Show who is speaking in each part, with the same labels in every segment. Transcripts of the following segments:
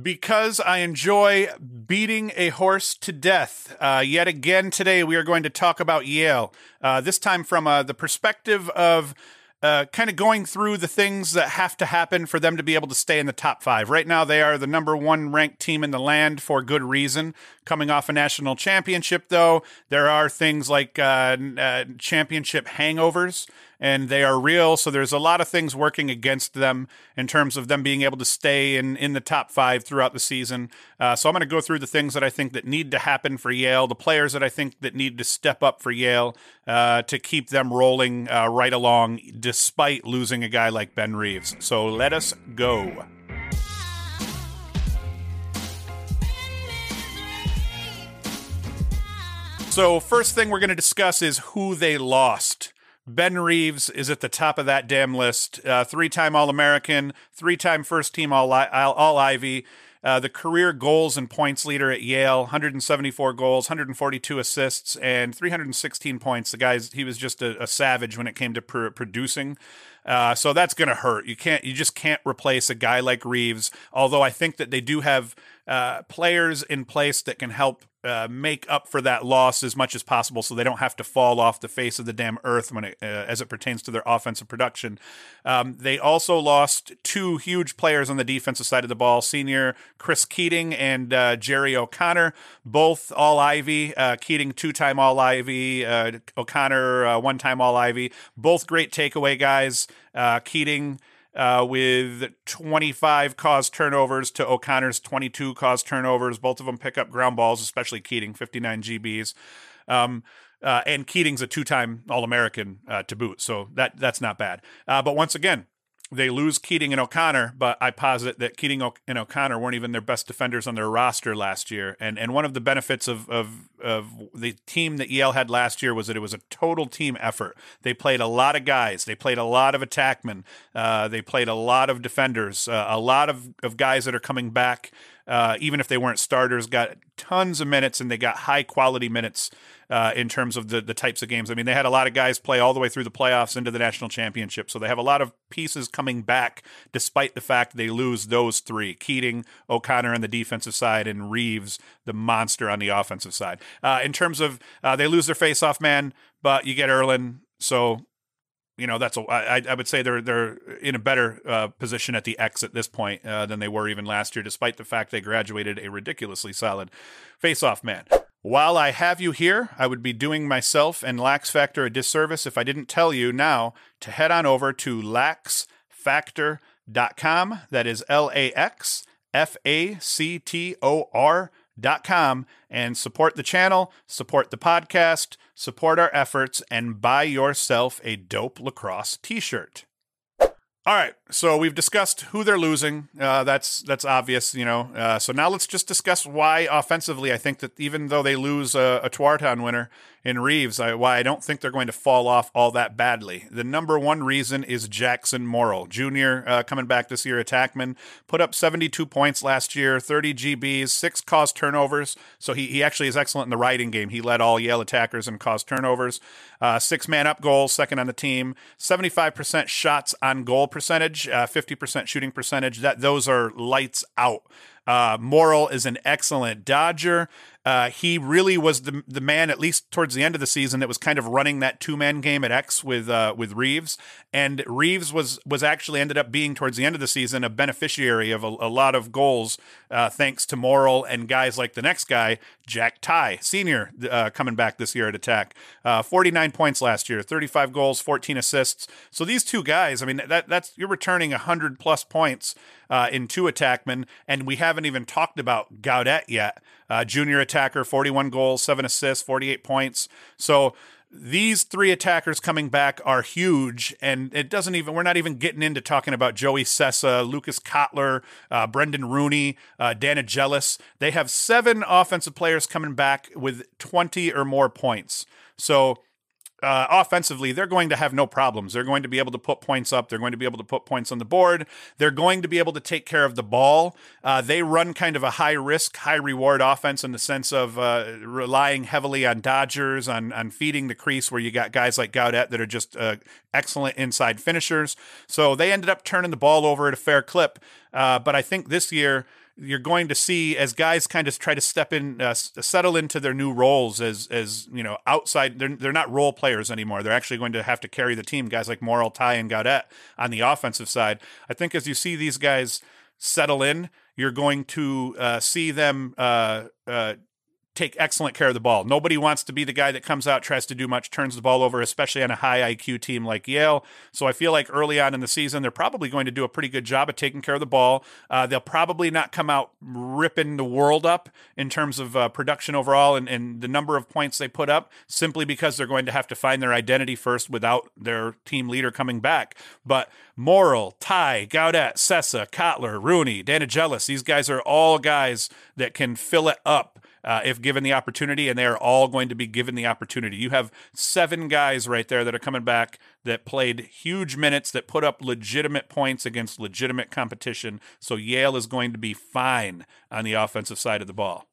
Speaker 1: Because I enjoy beating a horse to death. Uh, yet again today, we are going to talk about Yale. Uh, this time from uh, the perspective of uh, kind of going through the things that have to happen for them to be able to stay in the top five. Right now, they are the number one ranked team in the land for good reason. Coming off a national championship, though, there are things like uh, uh, championship hangovers, and they are real. So there's a lot of things working against them in terms of them being able to stay in, in the top five throughout the season. Uh, so I'm going to go through the things that I think that need to happen for Yale, the players that I think that need to step up for Yale uh, to keep them rolling uh, right along, despite losing a guy like Ben Reeves. So let us go. So, first thing we're going to discuss is who they lost. Ben Reeves is at the top of that damn list. Uh, three time All American, three time first team All, All Ivy, uh, the career goals and points leader at Yale 174 goals, 142 assists, and 316 points. The guy's, he was just a, a savage when it came to pr- producing. Uh, so that's going to hurt. You can't, you just can't replace a guy like Reeves. Although I think that they do have uh, players in place that can help uh, make up for that loss as much as possible, so they don't have to fall off the face of the damn earth when it, uh, as it pertains to their offensive production. Um, they also lost two huge players on the defensive side of the ball: senior Chris Keating and uh, Jerry O'Connor, both All Ivy. Uh, Keating two-time All Ivy, uh, O'Connor one-time All Ivy. Both great takeaway guys. Keating uh, with 25 caused turnovers to O'Connor's 22 caused turnovers. Both of them pick up ground balls, especially Keating, 59 GBs. Um, uh, and Keating's a two-time All-American uh, to boot, so that that's not bad. Uh, but once again, they lose Keating and O'Connor, but I posit that Keating and O'Connor weren't even their best defenders on their roster last year. And and one of the benefits of of of the team that Yale had last year was that it was a total team effort. They played a lot of guys. They played a lot of attackmen. Uh, they played a lot of defenders. Uh, a lot of of guys that are coming back, uh, even if they weren't starters, got tons of minutes and they got high quality minutes uh, in terms of the the types of games. I mean, they had a lot of guys play all the way through the playoffs into the national championship, so they have a lot of pieces coming back, despite the fact they lose those three: Keating, O'Connor on the defensive side, and Reeves, the monster on the offensive side. Uh, in terms of uh, they lose their face-off man, but you get Ierlan, so you know that's a, I, I would say they're they're in a better uh, position at the X at this point uh, than they were even last year, despite the fact they graduated a ridiculously solid face-off man. While I have you here, I would be doing myself and Lax Factor a disservice if I didn't tell you now to head on over to laxfactor.com. That is L A X F A C T O R.com and support the channel, support the podcast, support our efforts, and buy yourself a dope lacrosse t shirt. All right, so we've discussed who they're losing. Uh, that's that's obvious, you know. Uh, so now let's just discuss why offensively. I think that even though they lose a, a winner in Reeves, I, why I don't think they're going to fall off all that badly. The number one reason is Jackson Morrill, junior, uh, coming back this year, attackman, put up 72 points last year, 30 GBs, six caused turnovers. So he, he actually is excellent in the riding game. He led all Yale attackers and caused turnovers. Uh, six man up goals, second on the team, 75% shots on goal percentage, uh, 50% shooting percentage. That those are lights out. Uh, Morrill is an excellent Dodger. Uh, he really was the the man, at least towards the end of the season, that was kind of running that two man game at X with uh, with Reeves. And Reeves was was actually ended up being towards the end of the season a beneficiary of a, a lot of goals, uh, thanks to Morrill and guys like the next guy, Jack Tigh, senior, uh, coming back this year at attack. Uh, 49 points last year, 35 goals, 14 assists. So these two guys, I mean, that that's you're returning 100 plus points uh, in two attackmen, and we haven't even talked about Gaudet yet. Uh, junior attacker, 41 goals, seven assists, 48 points. So these three attackers coming back are huge, and it doesn't even. We're not even getting into talking about Joey Sessa, Lucas Cotler, uh, Brendan Rooney, uh, Dan Angelis. They have seven offensive players coming back with twenty or more points. So uh, offensively, they're going to have no problems. They're going to be able to put points up. They're going to be able to put points on the board. They're going to be able to take care of the ball. Uh, they run kind of a high risk, high reward offense in the sense of uh, relying heavily on Dodgers, on on feeding the crease, where you got guys like Gaudet that are just uh, excellent inside finishers. So they ended up turning the ball over at a fair clip. Uh, but I think this year you're going to see as guys kind of try to step in, uh, settle into their new roles as as you know outside. They're they're not role players anymore. They're actually going to have to carry the team. Guys like Morrill, Tigh, and Gaudet on the offensive side. I think as you see these guys settle in, you're going to uh, see them uh, uh take excellent care of the ball. Nobody wants to be the guy that comes out, tries to do much, turns the ball over, especially on a high IQ team like Yale. So I feel like early on in the season, they're probably going to do a pretty good job of taking care of the ball. Uh, they'll probably not come out ripping the world up in terms of uh, production overall and, and the number of points they put up, simply because they're going to have to find their identity first without their team leader coming back. But Morrill, Tigh, Gaudet, Sessa, Cotler, Rooney, Dan Angelis, these guys are all guys that can fill it up uh, if given the opportunity, and they are all going to be given the opportunity. You have seven guys right there that are coming back that played huge minutes, that put up legitimate points against legitimate competition. So Yale is going to be fine on the offensive side of the ball.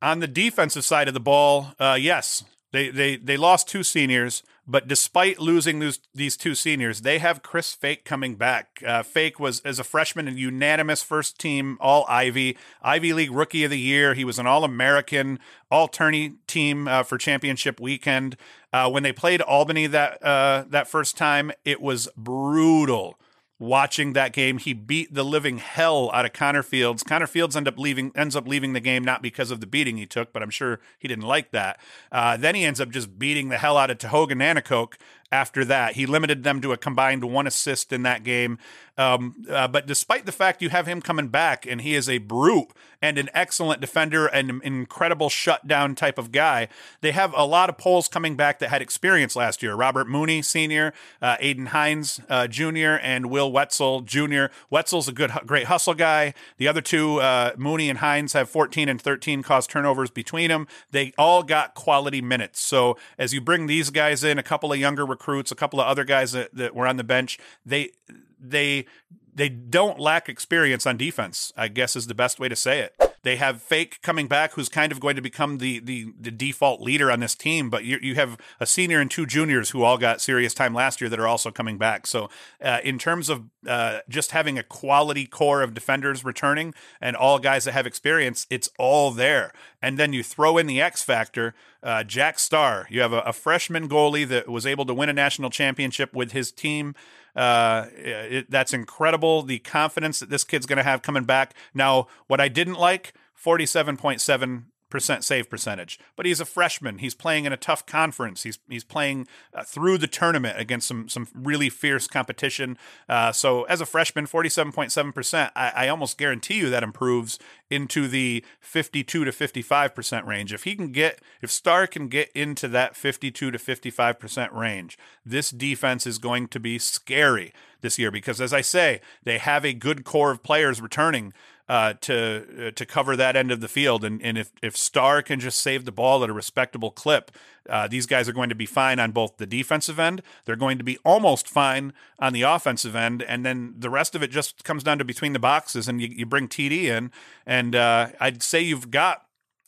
Speaker 1: On the defensive side of the ball, uh, yes, they, they they lost two seniors, but despite losing those, these two seniors, they have Chris Fake coming back. Uh, Fake was, as a freshman, a unanimous first team All Ivy, Ivy League Rookie of the Year. He was an All American, All Tourney team uh, for championship weekend. Uh, when they played Albany that uh, that first time, it was brutal watching that game. He beat the living hell out of Connor Fields. Connor Fields end up leaving ends up leaving the game not because of the beating he took, but I'm sure he didn't like that. Uh, then he ends up just beating the hell out of Tehoka Nanticoke after that. He limited them to a combined one assist in that game. Um, uh, but despite the fact you have him coming back and he is a brute and an excellent defender and an incredible shutdown type of guy, they have a lot of Poles coming back that had experience last year. Robert Mooney, senior, uh, Aiden Hines, uh, junior, and Will Wetzel, junior. Wetzel's a good, great hustle guy. The other two, uh, Mooney and Hines, have 14 and 13 caused turnovers between them. They all got quality minutes. So as you bring these guys in, a couple of younger recruits, a couple of other guys that, that were on the bench, they they they don't lack experience on defense, I guess is the best way to say it. They have Fake coming back, who's kind of going to become the the, the default leader on this team. But you, you have a senior and two juniors who all got serious time last year that are also coming back. So, uh, in terms of uh, just having a quality core of defenders returning and all guys that have experience, it's all there. And then you throw in the X factor, uh, Jack Starr. You have a, a freshman goalie that was able to win a national championship with his team. Uh, it, that's incredible. The confidence that this kid's going to have coming back. Now, what I didn't like, 47.7 percent save percentage. But he's a freshman. He's playing in a tough conference. He's he's playing uh, through the tournament against some some really fierce competition. Uh, so as a freshman, forty seven point seven percent. I almost guarantee you that improves into the fifty two to fifty five percent range. If he can get if Starr can get into that fifty two to fifty five percent range, this defense is going to be scary this year because as I say, they have a good core of players returning uh, to uh, to cover that end of the field. And and if if Starr can just save the ball at a respectable clip, uh, these guys are going to be fine on both the defensive end. They're going to be almost fine on the offensive end, and then the rest of it just comes down to between the boxes. And you, you bring TD in, and uh, I'd say you've got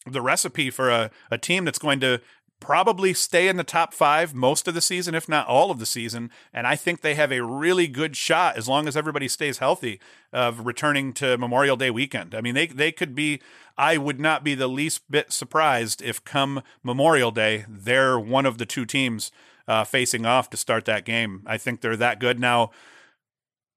Speaker 1: the recipe for a, a team that's going to probably stay in the top five most of the season, if not all of the season. And I think they have a really good shot as long as everybody stays healthy of returning to Memorial Day weekend. I mean, they they could be. I would not be the least bit surprised if come Memorial Day they're one of the two teams uh, facing off to start that game. I think they're that good now.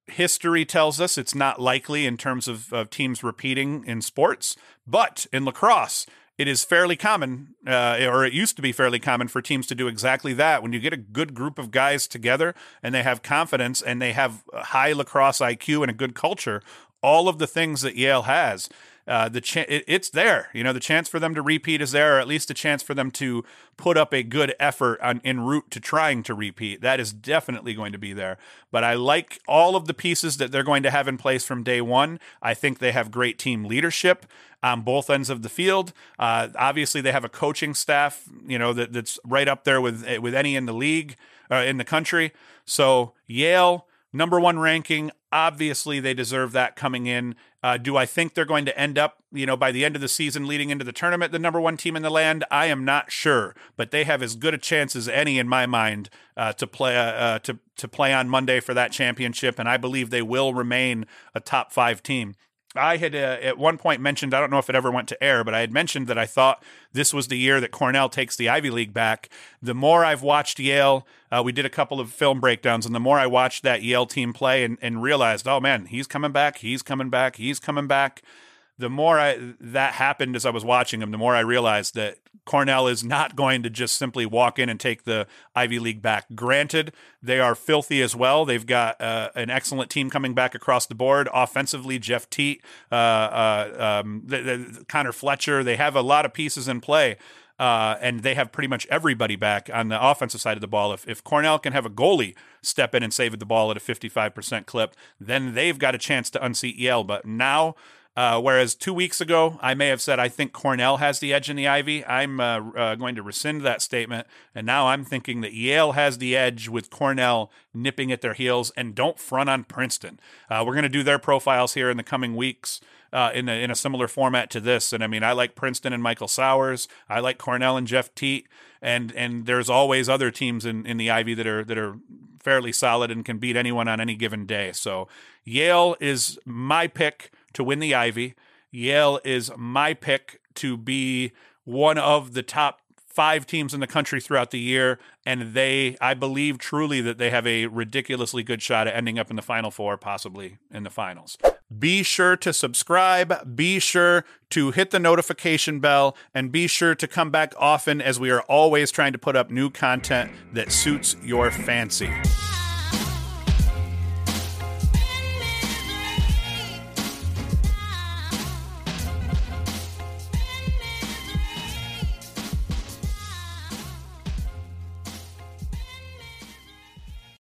Speaker 1: History tells us it's not likely in terms of, of teams repeating in sports, but in lacrosse, it is fairly common, uh, or it used to be fairly common for teams to do exactly that. When you get a good group of guys together and they have confidence and they have high lacrosse IQ and a good culture, all of the things that Yale has, uh, the it, it's there. You know, the chance for them to repeat is there, or at least a chance for them to put up a good effort on en route to trying to repeat. That is definitely going to be there. But I like all of the pieces that they're going to have in place from day one. I think they have great team leadership on both ends of the field. Uh, obviously, they have a coaching staff, you know, that, that's right up there with with any in the league, uh, in the country. So Yale number one ranking. Obviously, they deserve that coming in. Uh, do I think they're going to end up, you know, by the end of the season, leading into the tournament, the number one team in the land? I am not sure, but they have as good a chance as any in my mind uh, to play uh, uh to to play on Monday for that championship, and I believe they will remain a top five team. I had uh, at one point mentioned, I don't know if it ever went to air, but I had mentioned that I thought this was the year that Cornell takes the Ivy League back. The more I've watched Yale, uh, we did a couple of film breakdowns, and the more I watched that Yale team play and, and realized, oh man, he's coming back, he's coming back, he's coming back the more I that happened as I was watching them, the more I realized that Cornell is not going to just simply walk in and take the Ivy League back. Granted, they are filthy as well. They've got uh, an excellent team coming back across the board. Offensively, Jeff Teat, uh, uh, um, the, the, Connor Fletcher, they have a lot of pieces in play. Uh, and they have pretty much everybody back on the offensive side of the ball. If, if Cornell can have a goalie step in and save the ball at a 55% clip, then they've got a chance to unseat Yale. But now uh, whereas two weeks ago, I may have said I think Cornell has the edge in the Ivy. I'm uh, uh, going to rescind that statement. And now I'm thinking that Yale has the edge with Cornell nipping at their heels and don't front on Princeton. Uh, we're going to do their profiles here in the coming weeks. Uh, in, a, in a similar format to this, and I mean, I like Princeton and Michael Sowers. I like Cornell and Jeff Teat, and and there's always other teams in, in the Ivy that are that are fairly solid and can beat anyone on any given day. So Yale is my pick to win the Ivy. Yale is my pick to be one of the top five teams in the country throughout the year, and they, I believe truly that they have a ridiculously good shot at ending up in the Final Four, possibly in the finals. Be sure to subscribe, be sure to hit the notification bell, and be sure to come back often as we are always trying to put up new content that suits your fancy.